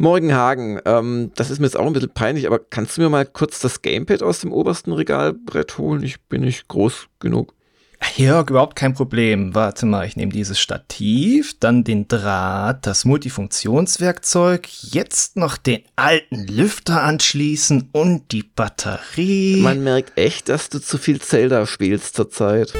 Morgen Hagen, ähm, das ist mir jetzt auch ein bisschen peinlich, aber kannst du mir mal kurz das Gamepad aus dem obersten Regalbrett holen? Ich bin nicht groß genug. Jörg, überhaupt kein Problem. Warte mal, ich nehme dieses Stativ, dann den Draht, das Multifunktionswerkzeug, jetzt noch den alten Lüfter anschließen und die Batterie. Man merkt echt, dass du zu viel Zelda spielst zurzeit.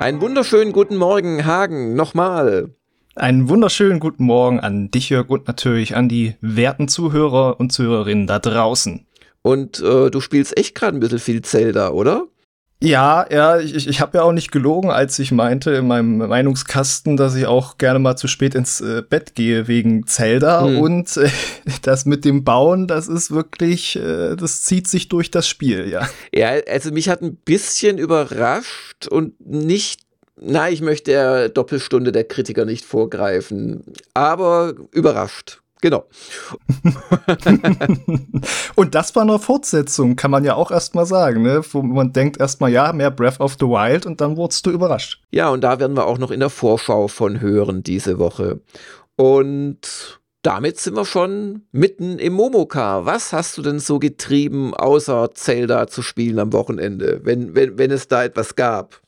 Einen wunderschönen guten Morgen, Hagen, nochmal. Einen wunderschönen guten Morgen an dich, Jörg, und natürlich an die werten Zuhörer und Zuhörerinnen da draußen. Und äh, du spielst echt gerade ein bisschen viel Zelda, oder? Ja, ja, ich, ich habe ja auch nicht gelogen, als ich meinte in meinem Meinungskasten, dass ich auch gerne mal zu spät ins äh, Bett gehe wegen Zelda. Hm. Und äh, das mit dem Bauen, das ist wirklich, äh, das zieht sich durch das Spiel, ja. Ja, also mich hat ein bisschen überrascht und nicht na, ich möchte der Doppelstunde der Kritiker nicht vorgreifen, aber überrascht. Genau. und das war eine Fortsetzung, kann man ja auch erstmal sagen, ne? Wo man denkt erstmal, ja, mehr Breath of the Wild und dann wurdest du überrascht. Ja, und da werden wir auch noch in der Vorschau von hören diese Woche. Und damit sind wir schon mitten im Momoka. Was hast du denn so getrieben, außer Zelda zu spielen am Wochenende, wenn, wenn, wenn es da etwas gab?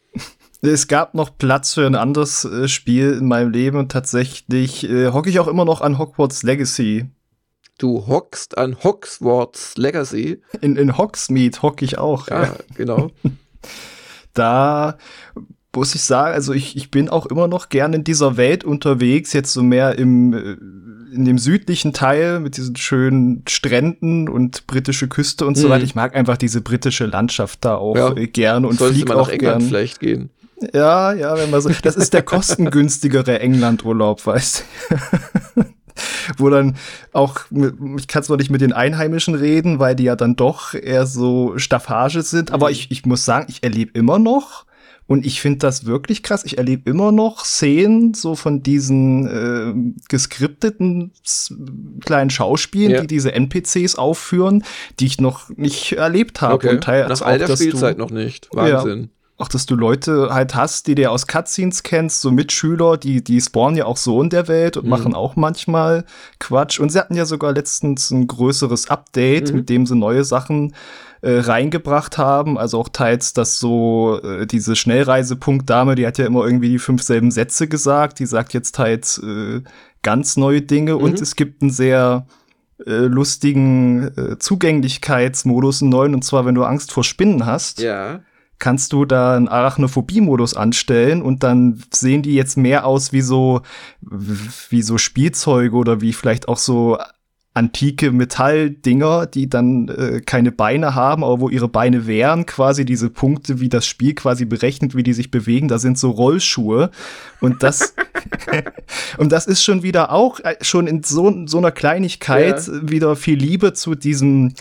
Es gab noch Platz für ein anderes äh, Spiel in meinem Leben und tatsächlich äh, hocke ich auch immer noch an Hogwarts Legacy. Du hockst an Hogwarts Legacy? In, in Hogsmeade hocke ich auch. Ja, ja. genau. da muss ich sagen, also ich, ich bin auch immer noch gern in dieser Welt unterwegs, jetzt so mehr im, äh, in dem südlichen Teil mit diesen schönen Stränden und britische Küste und mhm. so weiter. Ich mag einfach diese britische Landschaft da auch ja. gerne und fliege auch gern. vielleicht gehen. Ja, ja, wenn man so, das ist der kostengünstigere England-Urlaub, weißt du. Wo dann auch, ich kann zwar nicht mit den Einheimischen reden, weil die ja dann doch eher so Staffage sind, aber mhm. ich, ich muss sagen, ich erlebe immer noch, und ich finde das wirklich krass. Ich erlebe immer noch Szenen so von diesen äh, geskripteten kleinen Schauspielen, ja. die diese NPCs aufführen, die ich noch nicht erlebt habe. Okay. Und Teil, Nach all der Spielzeit noch nicht. Wahnsinn. Ja, auch, dass du Leute halt hast, die du aus Cutscenes kennst, so Mitschüler, die, die spawnen ja auch so in der Welt und mhm. machen auch manchmal Quatsch. Und sie hatten ja sogar letztens ein größeres Update, mhm. mit dem sie neue Sachen äh, reingebracht haben. Also auch teils, dass so äh, diese Schnellreisepunkt-Dame, die hat ja immer irgendwie die fünf selben Sätze gesagt, die sagt jetzt teils äh, ganz neue Dinge mhm. und es gibt einen sehr äh, lustigen äh, Zugänglichkeitsmodus, einen neuen, und zwar, wenn du Angst vor Spinnen hast. Ja kannst du da einen Arachnophobie-Modus anstellen und dann sehen die jetzt mehr aus wie so, wie so Spielzeuge oder wie vielleicht auch so antike Metalldinger, die dann äh, keine Beine haben, aber wo ihre Beine wären, quasi diese Punkte, wie das Spiel quasi berechnet, wie die sich bewegen, da sind so Rollschuhe und das und das ist schon wieder auch äh, schon in so, so einer Kleinigkeit ja. wieder viel Liebe zu diesem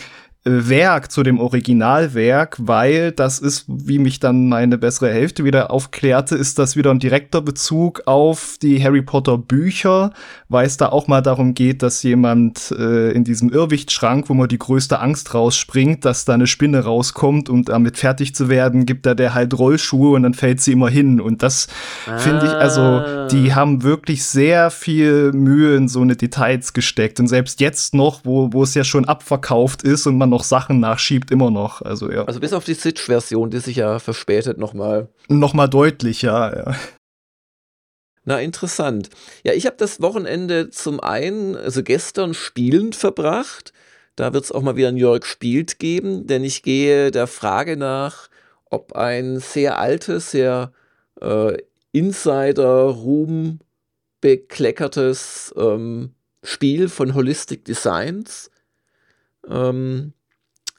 Werk zu dem Originalwerk, weil das ist, wie mich dann meine bessere Hälfte wieder aufklärte, ist das wieder ein direkter Bezug auf die Harry Potter Bücher, weil es da auch mal darum geht, dass jemand äh, in diesem Irrwichtschrank, wo man die größte Angst rausspringt, dass da eine Spinne rauskommt und damit fertig zu werden, gibt er der halt Rollschuhe und dann fällt sie immer hin und das ah. finde ich, also die ah. haben wirklich sehr viel Mühe in so eine Details gesteckt und selbst jetzt noch, wo, wo es ja schon abverkauft ist und man noch Sachen nachschiebt, immer noch. Also, ja. Also bis auf die Switch-Version, die sich ja verspätet nochmal. Nochmal deutlich, ja, ja. Na, interessant. Ja, ich habe das Wochenende zum einen, also gestern spielend verbracht. Da wird es auch mal wieder ein Jörg spielt geben, denn ich gehe der Frage nach, ob ein sehr altes, sehr äh, Insider-Ruhm bekleckertes ähm, Spiel von Holistic Designs ähm,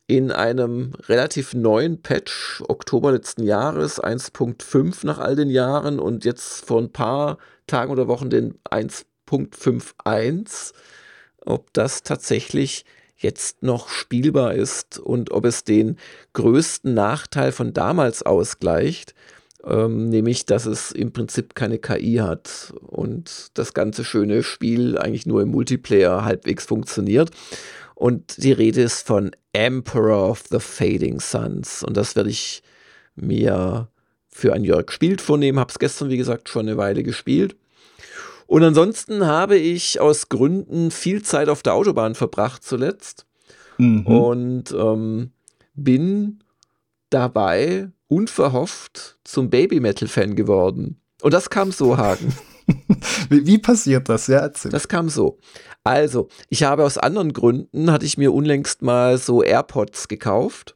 in einem relativ neuen Patch Oktober letzten Jahres, 1.5 nach all den Jahren und jetzt vor ein paar Tagen oder Wochen den 1.51, ob das tatsächlich jetzt noch spielbar ist und ob es den größten Nachteil von damals ausgleicht. ähm, nämlich dass es im Prinzip keine KI hat und das ganze schöne Spiel eigentlich nur im Multiplayer halbwegs funktioniert. Und die Rede ist von Emperor of the Fading Suns und das werde ich mir für ein Jörg spielt vornehmen, habe es gestern wie gesagt schon eine Weile gespielt. Und ansonsten habe ich aus Gründen viel Zeit auf der Autobahn verbracht zuletzt mhm. und ähm, bin dabei unverhofft zum Baby-Metal-Fan geworden. Und das kam so, Hagen. wie, wie, passiert das? Ja, erzähl. Das kam so. Also, ich habe aus anderen Gründen, hatte ich mir unlängst mal so AirPods gekauft.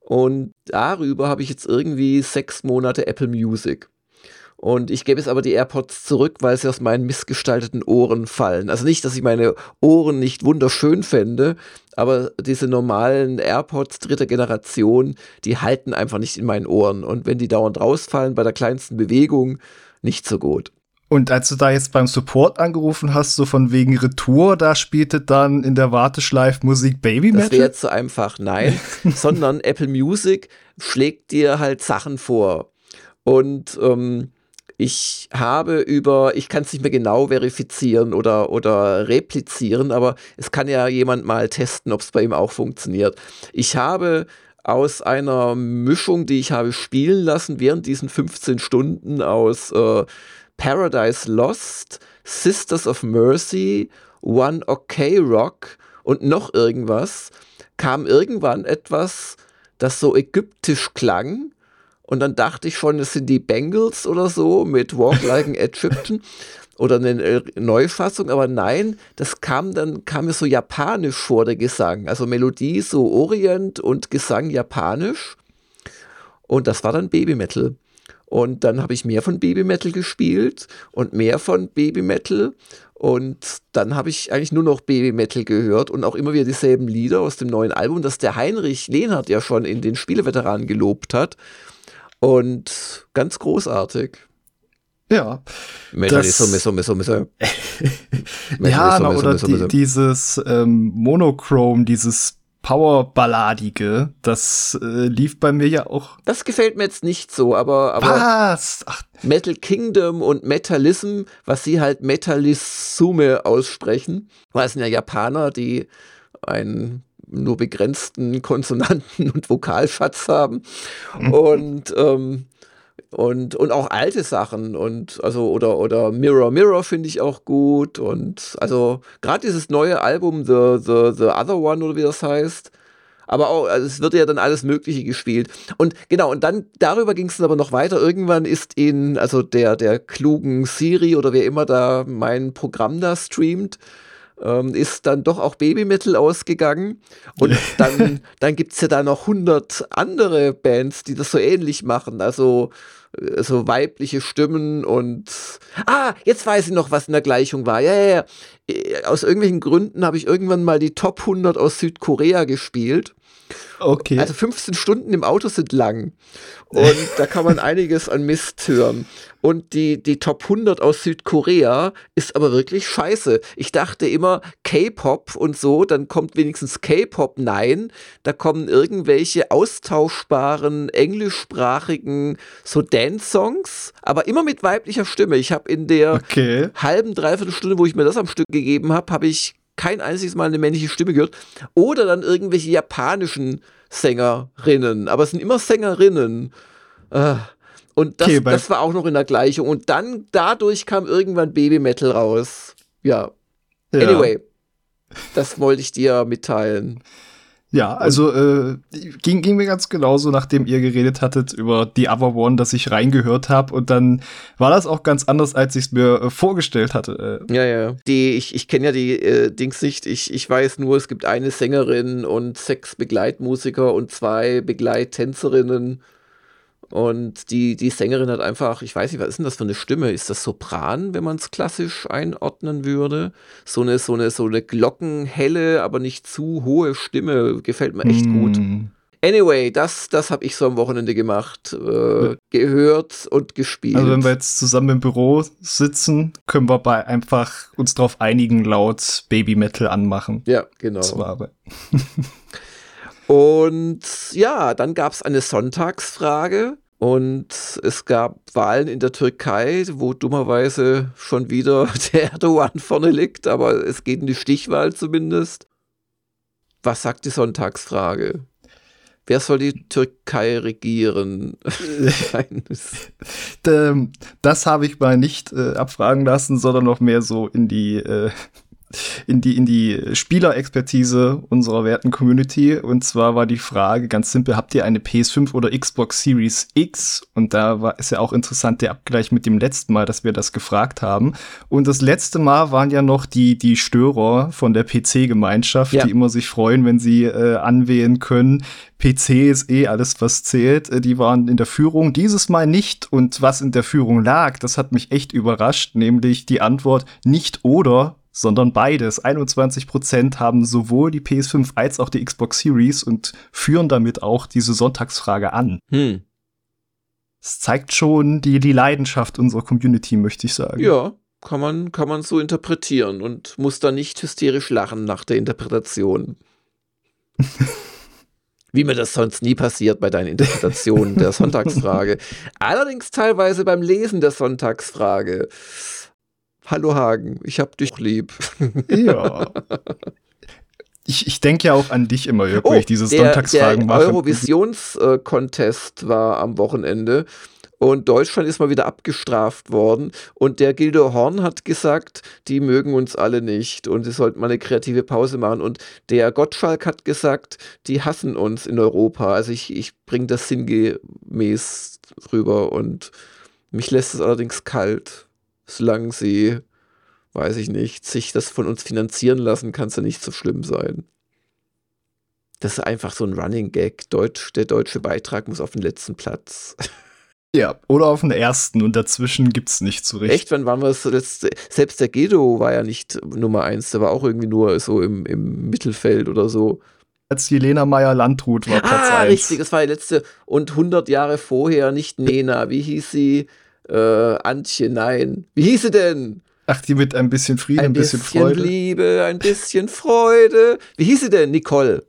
Und darüber habe ich jetzt irgendwie sechs Monate Apple Music. Und ich gebe es aber die AirPods zurück, weil sie aus meinen missgestalteten Ohren fallen. Also nicht, dass ich meine Ohren nicht wunderschön fände, aber diese normalen AirPods dritter Generation, die halten einfach nicht in meinen Ohren. Und wenn die dauernd rausfallen bei der kleinsten Bewegung, nicht so gut. Und als du da jetzt beim Support angerufen hast, so von wegen Retour, da spielte dann in der Warteschleife Musik Baby Metal? Das wäre jetzt so einfach, nein, sondern Apple Music schlägt dir halt Sachen vor. Und ähm, ich habe über, ich kann es nicht mehr genau verifizieren oder, oder replizieren, aber es kann ja jemand mal testen, ob es bei ihm auch funktioniert. Ich habe aus einer Mischung, die ich habe spielen lassen während diesen 15 Stunden aus äh, Paradise Lost, Sisters of Mercy, One OK Rock und noch irgendwas, kam irgendwann etwas, das so ägyptisch klang und dann dachte ich schon, es sind die Bengals oder so mit Walk Like an Egyptian oder eine Neufassung, aber nein, das kam dann, kam mir so japanisch vor, der Gesang. Also Melodie so Orient und Gesang japanisch. Und das war dann Babymetal. Und dann habe ich mehr von Babymetal gespielt und mehr von Babymetal. Und dann habe ich eigentlich nur noch Babymetal gehört und auch immer wieder dieselben Lieder aus dem neuen Album, das der Heinrich Lehnhardt ja schon in den Spieleveteranen gelobt hat. Und ganz großartig. Ja. So. Ja, na, oder die, dieses ähm, Monochrome, dieses Powerballadige, das äh, lief bei mir ja auch. Das gefällt mir jetzt nicht so, aber, aber was? Ach. Metal Kingdom und Metalism, was sie halt Metalissume aussprechen, weil es sind ja Japaner, die ein nur begrenzten Konsonanten- und Vokalschatz haben. Mhm. Und, ähm, und, und auch alte Sachen und also oder oder Mirror Mirror finde ich auch gut und also gerade dieses neue Album The, The The Other One oder wie das heißt aber auch also es wird ja dann alles mögliche gespielt und genau und dann darüber ging es aber noch weiter irgendwann ist in also der der klugen Siri oder wer immer da mein Programm da streamt ähm, ist dann doch auch Babymetal ausgegangen. Und dann, dann gibt es ja da noch 100 andere Bands, die das so ähnlich machen. Also äh, so weibliche Stimmen und ah, jetzt weiß ich noch, was in der Gleichung war. Ja, ja, ja. Äh, aus irgendwelchen Gründen habe ich irgendwann mal die Top 100 aus Südkorea gespielt. Okay. Also 15 Stunden im Auto sind lang. Und da kann man einiges an Mist hören. Und die, die Top 100 aus Südkorea ist aber wirklich scheiße. Ich dachte immer K-Pop und so, dann kommt wenigstens K-Pop. Nein, da kommen irgendwelche austauschbaren, englischsprachigen, so Dance-Songs, aber immer mit weiblicher Stimme. Ich habe in der okay. halben, dreiviertel Stunde, wo ich mir das am Stück gegeben habe, habe ich kein einziges Mal eine männliche Stimme gehört. Oder dann irgendwelche japanischen Sängerinnen. Aber es sind immer Sängerinnen. Äh, und das, okay, das war auch noch in der Gleichung. Und dann dadurch kam irgendwann Baby-Metal raus. Ja. ja. Anyway, das wollte ich dir mitteilen. Ja, also äh, ging, ging mir ganz genauso, nachdem ihr geredet hattet über die Other One, dass ich reingehört habe und dann war das auch ganz anders, als ich es mir äh, vorgestellt hatte. Äh. Ja, ja. Die, ich ich kenne ja die äh, Dings nicht. Ich, ich weiß nur, es gibt eine Sängerin und sechs Begleitmusiker und zwei Begleittänzerinnen und die, die Sängerin hat einfach, ich weiß nicht, was ist denn das für eine Stimme? Ist das Sopran, wenn man es klassisch einordnen würde? So eine, so eine, so eine glockenhelle, aber nicht zu hohe Stimme. Gefällt mir echt mm. gut. Anyway, das, das habe ich so am Wochenende gemacht, äh, gehört und gespielt. Also wenn wir jetzt zusammen im Büro sitzen, können wir bei einfach uns darauf einigen, laut Baby Metal anmachen. Ja, genau. Zur Arbeit. Und ja, dann gab es eine Sonntagsfrage. Und es gab Wahlen in der Türkei, wo dummerweise schon wieder der Erdogan vorne liegt, aber es geht in die Stichwahl zumindest. Was sagt die Sonntagsfrage? Wer soll die Türkei regieren? das habe ich mal nicht äh, abfragen lassen, sondern noch mehr so in die äh, in die, in die Spielerexpertise unserer werten Community. Und zwar war die Frage ganz simpel, habt ihr eine PS5 oder Xbox Series X? Und da war, ist ja auch interessant der Abgleich mit dem letzten Mal, dass wir das gefragt haben. Und das letzte Mal waren ja noch die, die Störer von der PC-Gemeinschaft, ja. die immer sich freuen, wenn sie äh, anwählen können. PC ist eh alles, was zählt. Äh, die waren in der Führung, dieses Mal nicht. Und was in der Führung lag, das hat mich echt überrascht, nämlich die Antwort nicht oder, sondern beides. 21% haben sowohl die PS5 als auch die Xbox Series und führen damit auch diese Sonntagsfrage an. Hm. Es zeigt schon die, die Leidenschaft unserer Community, möchte ich sagen. Ja, kann man, kann man so interpretieren und muss da nicht hysterisch lachen nach der Interpretation. Wie mir das sonst nie passiert bei deinen Interpretationen der Sonntagsfrage. Allerdings teilweise beim Lesen der Sonntagsfrage. Hallo Hagen, ich hab dich lieb. Ja. Ich, ich denke ja auch an dich immer, Jörg, oh, wenn ich diese Sonntagsfragen mache. Der Eurovisions-Contest war am Wochenende und Deutschland ist mal wieder abgestraft worden. Und der Gildo Horn hat gesagt, die mögen uns alle nicht und sie sollten mal eine kreative Pause machen. Und der Gottschalk hat gesagt, die hassen uns in Europa. Also ich, ich bringe das sinngemäß rüber und mich lässt es allerdings kalt solange sie, weiß ich nicht, sich das von uns finanzieren lassen, kann es ja nicht so schlimm sein. Das ist einfach so ein Running Gag. Deutsch, der deutsche Beitrag muss auf den letzten Platz. Ja, oder auf den ersten und dazwischen gibt es nicht so richtig. Echt, wann waren wir das letzte? Selbst der Gedo war ja nicht Nummer eins, der war auch irgendwie nur so im, im Mittelfeld oder so. Als Jelena Meyer-Landrut war Platz ah, 1. richtig, das war die letzte. Und 100 Jahre vorher nicht Nena, wie hieß sie? Äh, Antje, nein. Wie hieß sie denn? Ach, die mit ein bisschen Frieden, ein bisschen, bisschen Freude. Liebe, ein bisschen Freude. Wie hieß sie denn? Nicole.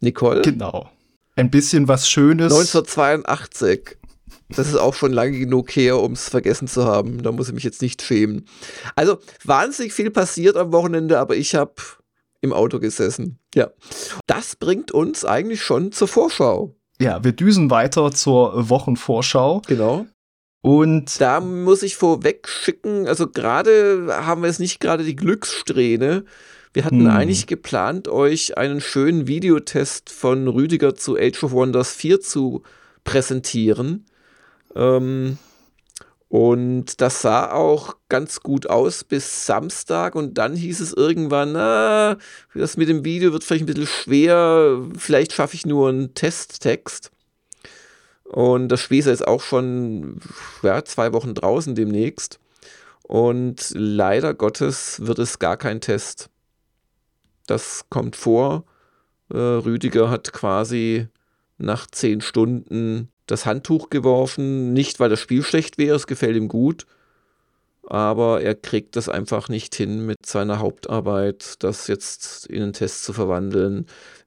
Nicole? Genau. Ein bisschen was Schönes. 1982. Das ist auch schon lange genug her, um es vergessen zu haben. Da muss ich mich jetzt nicht schämen. Also wahnsinnig viel passiert am Wochenende, aber ich habe im Auto gesessen. Ja. Das bringt uns eigentlich schon zur Vorschau. Ja, wir düsen weiter zur Wochenvorschau. Genau. Und da muss ich vorweg schicken, also gerade haben wir es nicht gerade die Glückssträhne. Wir hatten hm. eigentlich geplant, euch einen schönen Videotest von Rüdiger zu Age of Wonders 4 zu präsentieren. Ähm, und das sah auch ganz gut aus bis Samstag und dann hieß es irgendwann, na, das mit dem Video wird vielleicht ein bisschen schwer, vielleicht schaffe ich nur einen Testtext. Und das Spiel ist auch schon ja, zwei Wochen draußen demnächst. Und leider Gottes wird es gar kein Test. Das kommt vor. Äh, Rüdiger hat quasi nach zehn Stunden das Handtuch geworfen. Nicht, weil das Spiel schlecht wäre, es gefällt ihm gut. Aber er kriegt das einfach nicht hin mit seiner Hauptarbeit, das jetzt in einen Test zu verwandeln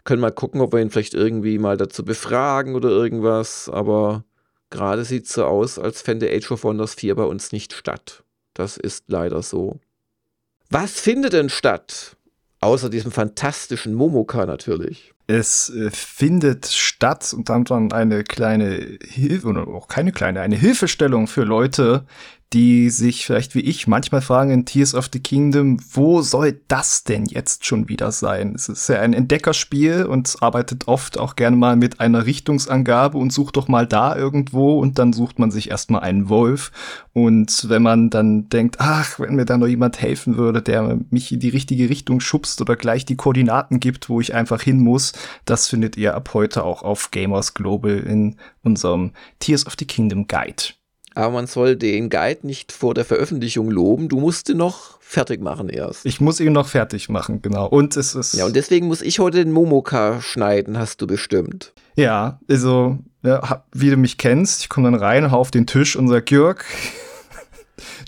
können mal gucken, ob wir ihn vielleicht irgendwie mal dazu befragen oder irgendwas. Aber gerade sieht es so aus, als fände Age of Wonders 4 bei uns nicht statt. Das ist leider so. Was findet denn statt? Außer diesem fantastischen Momoka natürlich. Es äh, findet statt und dann eine kleine Hilfe, oder auch keine kleine, eine Hilfestellung für Leute, die sich vielleicht wie ich manchmal fragen in Tears of the Kingdom, wo soll das denn jetzt schon wieder sein? Es ist ja ein Entdeckerspiel und arbeitet oft auch gerne mal mit einer Richtungsangabe und sucht doch mal da irgendwo und dann sucht man sich erstmal einen Wolf. Und wenn man dann denkt, ach, wenn mir da noch jemand helfen würde, der mich in die richtige Richtung schubst oder gleich die Koordinaten gibt, wo ich einfach hin muss, das findet ihr ab heute auch auf Gamers Global in unserem Tears of the Kingdom Guide aber man soll den Guide nicht vor der Veröffentlichung loben. Du musst ihn noch fertig machen erst. Ich muss ihn noch fertig machen, genau. Und es ist. Ja, und deswegen muss ich heute den Momoka schneiden, hast du bestimmt. Ja, also, ja, wie du mich kennst, ich komme dann rein, hau auf den Tisch und sag, Jörg,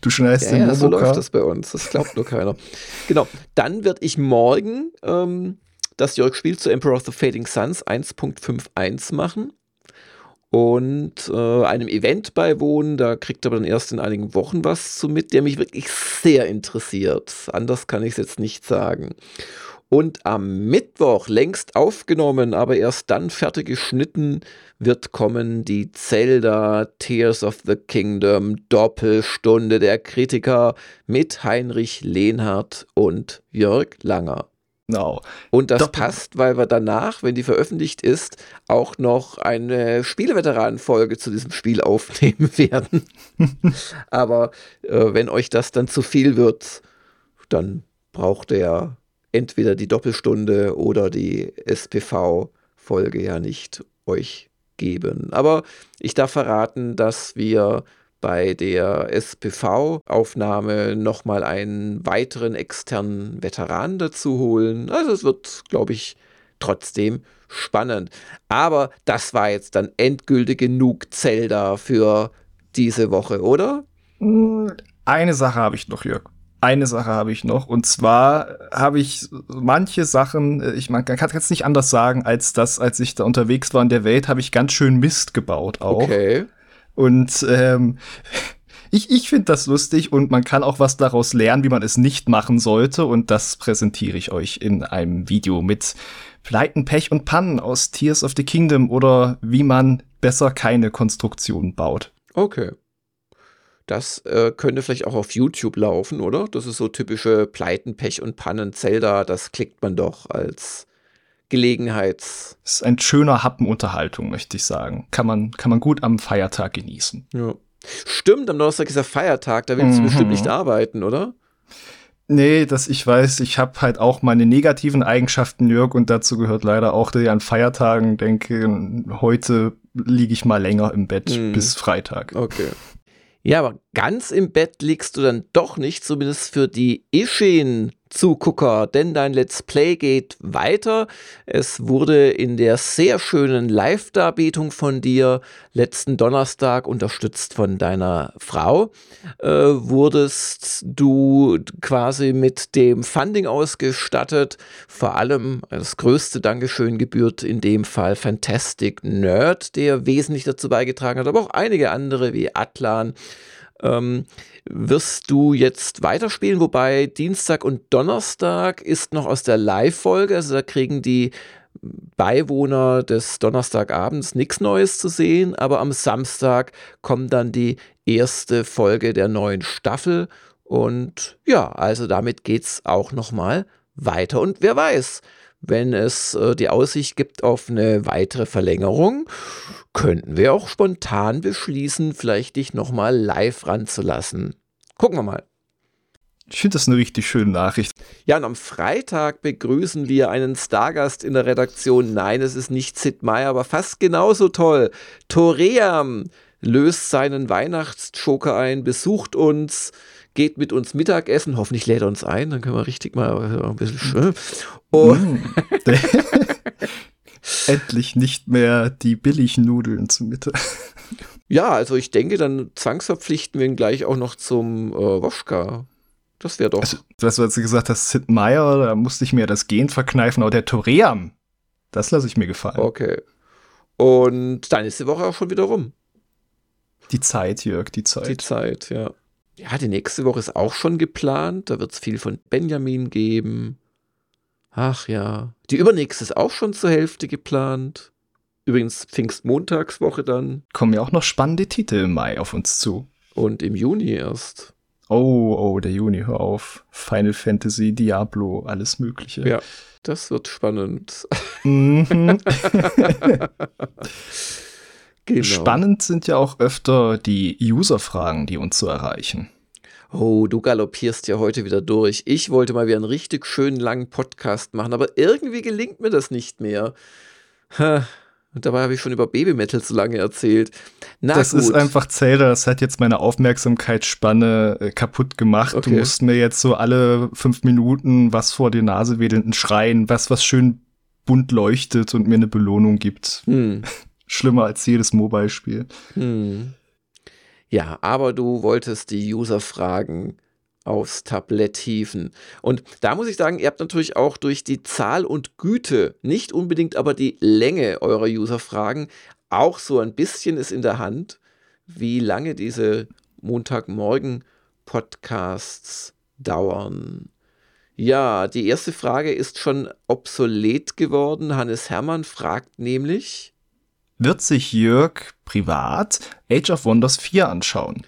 du schneidest ja, den ja, Momoka. so läuft das bei uns. Das glaubt nur keiner. genau. Dann werde ich morgen ähm, das Jörg spielt zu Emperor of the Fading Suns 1.51 machen. Und äh, einem Event beiwohnen. Da kriegt er dann erst in einigen Wochen was zu mit, der mich wirklich sehr interessiert. Anders kann ich es jetzt nicht sagen. Und am Mittwoch, längst aufgenommen, aber erst dann fertig geschnitten, wird kommen die Zelda Tears of the Kingdom Doppelstunde der Kritiker mit Heinrich Lehnhardt und Jörg Langer. Genau. Und das Doppel passt, weil wir danach, wenn die veröffentlicht ist, auch noch eine Spieleveteranen-Folge zu diesem Spiel aufnehmen werden. aber äh, wenn euch das dann zu viel wird, dann braucht ihr entweder die Doppelstunde oder die SPV-Folge ja nicht euch geben. Aber ich darf verraten, dass wir bei der SPV-Aufnahme nochmal einen weiteren externen Veteran dazu holen. Also es wird, glaube ich, trotzdem spannend. Aber das war jetzt dann endgültig genug Zelda für diese Woche, oder? Eine Sache habe ich noch, Jörg eine Sache habe ich noch. Und zwar habe ich manche Sachen, äh, ich man kann es nicht anders sagen, als dass, als ich da unterwegs war in der Welt, habe ich ganz schön Mist gebaut auch. Okay. Und ähm, ich, ich finde das lustig und man kann auch was daraus lernen, wie man es nicht machen sollte. Und das präsentiere ich euch in einem Video mit Pleiten, Pech und Pannen aus Tears of the Kingdom oder wie man besser keine Konstruktion baut. Okay. Das äh, könnte vielleicht auch auf YouTube laufen, oder? Das ist so typische Pleiten, Pech und Pannen, Zelda. Das klickt man doch als Gelegenheits. Das ist ein schöner Happenunterhaltung, möchte ich sagen. Kann man, kann man gut am Feiertag genießen. Ja. Stimmt, am Donnerstag ist der Feiertag, da willst du mhm. bestimmt nicht arbeiten, oder? Nee, dass ich weiß, ich habe halt auch meine negativen Eigenschaften, Jörg, und dazu gehört leider auch, dass ich an Feiertagen denke, heute liege ich mal länger im Bett mhm. bis Freitag. Okay. Ja, aber ganz im Bett liegst du dann doch nicht, zumindest für die Ishin Zugucker, denn dein Let's Play geht weiter. Es wurde in der sehr schönen Live-Darbietung von dir letzten Donnerstag, unterstützt von deiner Frau, äh, wurdest du quasi mit dem Funding ausgestattet. Vor allem das größte Dankeschön gebührt in dem Fall Fantastic Nerd, der wesentlich dazu beigetragen hat, aber auch einige andere wie Atlan ähm, wirst du jetzt weiterspielen, wobei Dienstag und Donnerstag ist noch aus der Live-Folge, also da kriegen die Beiwohner des Donnerstagabends nichts Neues zu sehen, aber am Samstag kommt dann die erste Folge der neuen Staffel. Und ja, also damit geht's auch noch mal weiter. Und wer weiß, wenn es äh, die Aussicht gibt auf eine weitere Verlängerung, könnten wir auch spontan beschließen, vielleicht dich nochmal live ranzulassen. Gucken wir mal. Ich finde das eine richtig schöne Nachricht. Ja, und am Freitag begrüßen wir einen Stargast in der Redaktion. Nein, es ist nicht Sid Meier, aber fast genauso toll. Toream löst seinen Weihnachtsjoker ein, besucht uns, geht mit uns Mittagessen. Hoffentlich lädt er uns ein, dann können wir richtig mal ein bisschen schön. Oh. Endlich nicht mehr die billigen Nudeln zum Mittag. Ja, also ich denke, dann zwangsverpflichten wir ihn gleich auch noch zum äh, Woschka. Das wäre doch. Also, was du jetzt gesagt hast, Sid Meier, da musste ich mir das Gen verkneifen, aber der Toream, das lasse ich mir gefallen. Okay. Und dann ist die Woche auch schon wieder rum. Die Zeit, Jörg, die Zeit. Die Zeit, ja. Ja, die nächste Woche ist auch schon geplant. Da wird es viel von Benjamin geben. Ach ja. Die übernächste ist auch schon zur Hälfte geplant. Übrigens Pfingstmontagswoche dann. Kommen ja auch noch spannende Titel im Mai auf uns zu. Und im Juni erst. Oh, oh, der Juni, hör auf. Final Fantasy, Diablo, alles Mögliche. Ja, das wird spannend. Mhm. genau. Spannend sind ja auch öfter die User-Fragen, die uns zu erreichen. Oh, du galoppierst ja heute wieder durch. Ich wollte mal wieder einen richtig schönen langen Podcast machen, aber irgendwie gelingt mir das nicht mehr. Und dabei habe ich schon über Babymetal zu lange erzählt. Na das gut. ist einfach Zelda, das hat jetzt meine Aufmerksamkeitsspanne äh, kaputt gemacht. Okay. Du musst mir jetzt so alle fünf Minuten was vor die Nase wedelnden schreien, was, was schön bunt leuchtet und mir eine Belohnung gibt. Hm. Schlimmer als jedes Mobile-Spiel. Hm. Ja, aber du wolltest die User fragen aufs Tablett hieven. Und da muss ich sagen, ihr habt natürlich auch durch die Zahl und Güte, nicht unbedingt aber die Länge eurer User-Fragen, auch so ein bisschen ist in der Hand, wie lange diese Montagmorgen-Podcasts dauern. Ja, die erste Frage ist schon obsolet geworden. Hannes Hermann fragt nämlich, wird sich Jörg privat Age of Wonders 4 anschauen?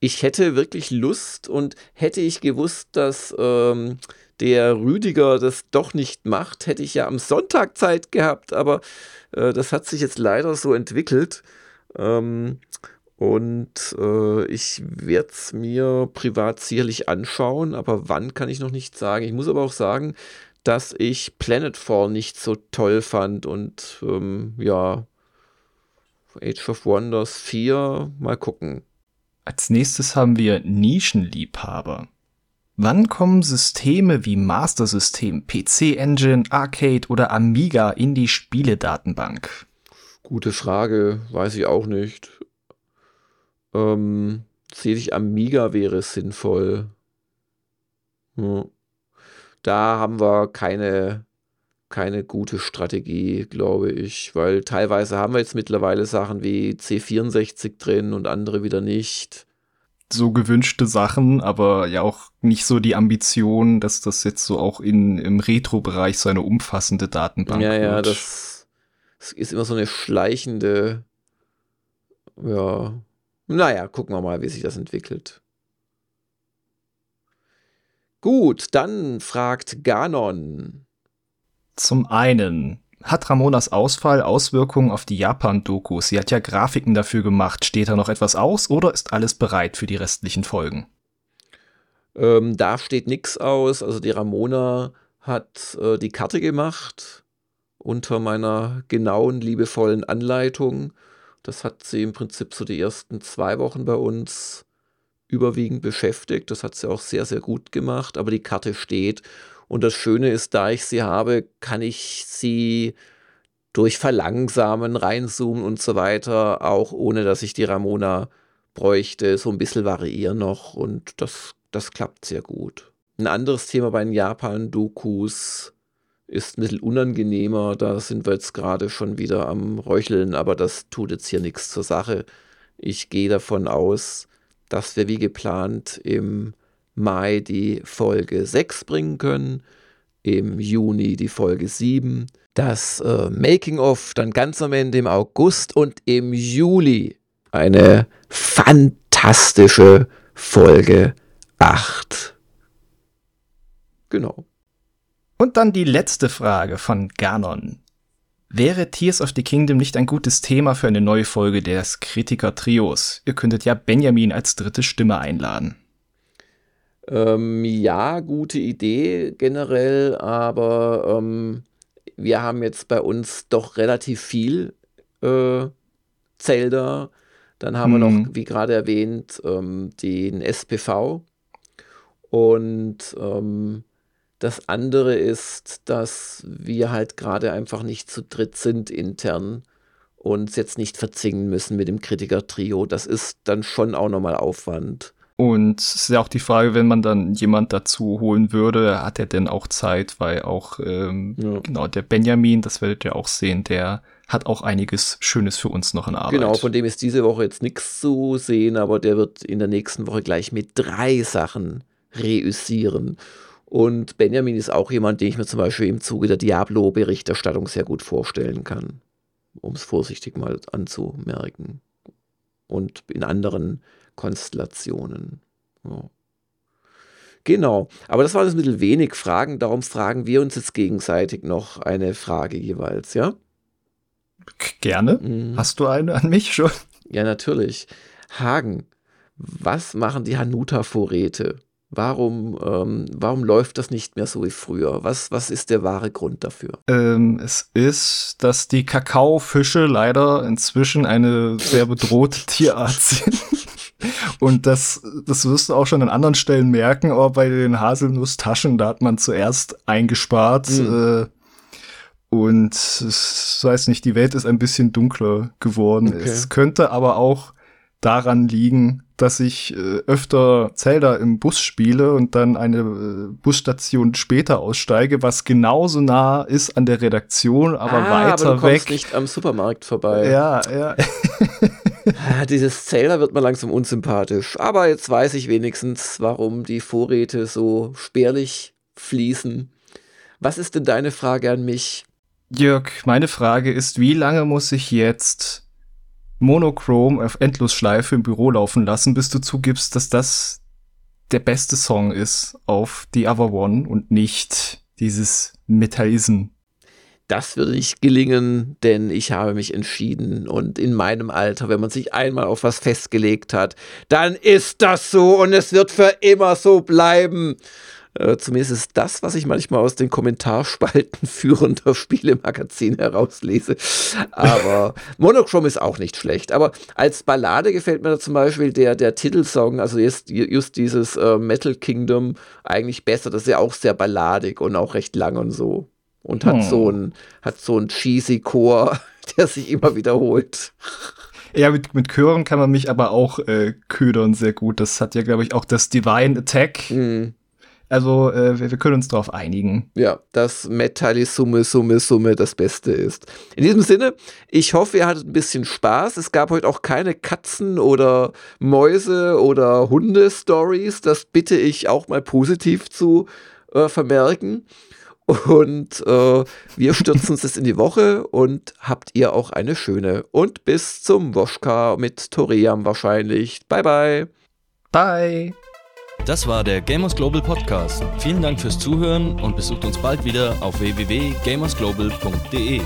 Ich hätte wirklich Lust und hätte ich gewusst, dass ähm, der Rüdiger das doch nicht macht, hätte ich ja am Sonntag Zeit gehabt, aber äh, das hat sich jetzt leider so entwickelt. Ähm, und äh, ich werde es mir privat sicherlich anschauen, aber wann kann ich noch nicht sagen. Ich muss aber auch sagen, dass ich Planetfall nicht so toll fand und ähm, ja, Age of Wonders 4, mal gucken. Als nächstes haben wir Nischenliebhaber. Wann kommen Systeme wie Master System, PC Engine, Arcade oder Amiga in die Spieledatenbank? Gute Frage, weiß ich auch nicht. Ähm, ich Amiga wäre sinnvoll. Hm. Da haben wir keine keine gute Strategie, glaube ich, weil teilweise haben wir jetzt mittlerweile Sachen wie C64 drin und andere wieder nicht. So gewünschte Sachen, aber ja auch nicht so die Ambition, dass das jetzt so auch in, im Retro-Bereich so eine umfassende Datenbank ja, wird. Ja, ja, das, das ist immer so eine schleichende, ja, naja, gucken wir mal, wie sich das entwickelt. Gut, dann fragt Ganon. Zum einen hat Ramonas Ausfall Auswirkungen auf die Japan-Doku? Sie hat ja Grafiken dafür gemacht. Steht da noch etwas aus oder ist alles bereit für die restlichen Folgen? Ähm, da steht nichts aus. Also die Ramona hat äh, die Karte gemacht unter meiner genauen, liebevollen Anleitung. Das hat sie im Prinzip so die ersten zwei Wochen bei uns überwiegend beschäftigt. Das hat sie auch sehr, sehr gut gemacht. Aber die Karte steht und das Schöne ist, da ich sie habe, kann ich sie durch Verlangsamen, reinzoomen und so weiter, auch ohne dass ich die Ramona bräuchte, so ein bisschen variieren noch und das, das klappt sehr gut. Ein anderes Thema bei den Japan-Dokus ist ein bisschen unangenehmer. Da sind wir jetzt gerade schon wieder am Röcheln, aber das tut jetzt hier nichts zur Sache. Ich gehe davon aus, dass wir wie geplant im Mai die Folge 6 bringen können, im Juni die Folge 7, das äh, Making-of dann ganz am Ende im August und im Juli eine fantastische Folge 8. Genau. Und dann die letzte Frage von Ganon. Wäre Tears of the Kingdom nicht ein gutes Thema für eine neue Folge des Kritiker-Trios? Ihr könntet ja Benjamin als dritte Stimme einladen. Ähm, ja, gute Idee generell, aber ähm, wir haben jetzt bei uns doch relativ viel äh, Zelda. Dann haben mhm. wir noch, mhm. wie gerade erwähnt, ähm, den SPV. Und ähm, das andere ist, dass wir halt gerade einfach nicht zu dritt sind intern und jetzt nicht verzingen müssen mit dem Kritiker-Trio. Das ist dann schon auch nochmal Aufwand. Und es ist ja auch die Frage, wenn man dann jemand dazu holen würde, hat er denn auch Zeit, weil auch ähm, ja. genau der Benjamin, das werdet ihr auch sehen, der hat auch einiges Schönes für uns noch in Arbeit. Genau, von dem ist diese Woche jetzt nichts zu sehen, aber der wird in der nächsten Woche gleich mit drei Sachen reüssieren. Und Benjamin ist auch jemand, den ich mir zum Beispiel im Zuge der Diablo-Berichterstattung sehr gut vorstellen kann, um es vorsichtig mal anzumerken. Und in anderen Konstellationen. Ja. Genau, aber das waren jetzt ein bisschen wenig Fragen, darum fragen wir uns jetzt gegenseitig noch eine Frage jeweils, ja? Gerne. Mhm. Hast du eine an mich schon? Ja, natürlich. Hagen, was machen die Hanuta-Vorräte? Warum, ähm, warum läuft das nicht mehr so wie früher? Was, was ist der wahre Grund dafür? Ähm, es ist, dass die Kakaofische leider inzwischen eine sehr bedrohte Tierart sind. Und das, das wirst du auch schon an anderen Stellen merken, aber bei den Haselnusstaschen, da hat man zuerst eingespart. Mhm. Äh, und ich weiß nicht, die Welt ist ein bisschen dunkler geworden. Okay. Es könnte aber auch daran liegen, dass ich äh, öfter Zelda im Bus spiele und dann eine äh, Busstation später aussteige, was genauso nah ist an der Redaktion, aber ah, weiter aber du weg. nicht am Supermarkt vorbei. Ja, ja. dieses Zelda wird mir langsam unsympathisch. Aber jetzt weiß ich wenigstens, warum die Vorräte so spärlich fließen. Was ist denn deine Frage an mich? Jörg, meine Frage ist, wie lange muss ich jetzt Monochrom auf Endlosschleife im Büro laufen lassen, bis du zugibst, dass das der beste Song ist auf The Other One und nicht dieses Metallism? Das würde nicht gelingen, denn ich habe mich entschieden und in meinem Alter, wenn man sich einmal auf was festgelegt hat, dann ist das so und es wird für immer so bleiben. Äh, zumindest ist das, was ich manchmal aus den Kommentarspalten führender Spielemagazine herauslese. Aber Monochrome ist auch nicht schlecht. Aber als Ballade gefällt mir da zum Beispiel der, der Titelsong, also jetzt just dieses äh, Metal Kingdom, eigentlich besser. Das ist ja auch sehr balladig und auch recht lang und so. Und hat hm. so ein, hat so ein cheesy Chor, der sich immer wiederholt. Ja, mit, mit Chören kann man mich aber auch äh, ködern sehr gut. Das hat ja, glaube ich, auch das Divine Attack. Mhm. Also äh, wir, wir, können uns darauf einigen. Ja, dass Metalli Summe, Summe, Summe das Beste ist. In diesem Sinne, ich hoffe, ihr hattet ein bisschen Spaß. Es gab heute auch keine Katzen- oder Mäuse- oder Hunde-Stories. Das bitte ich auch mal positiv zu äh, vermerken. Und äh, wir stürzen uns jetzt in die Woche und habt ihr auch eine schöne. Und bis zum Woschka mit Toriam wahrscheinlich. Bye, bye. Bye. Das war der Gamers Global Podcast. Vielen Dank fürs Zuhören und besucht uns bald wieder auf www.gamersglobal.de.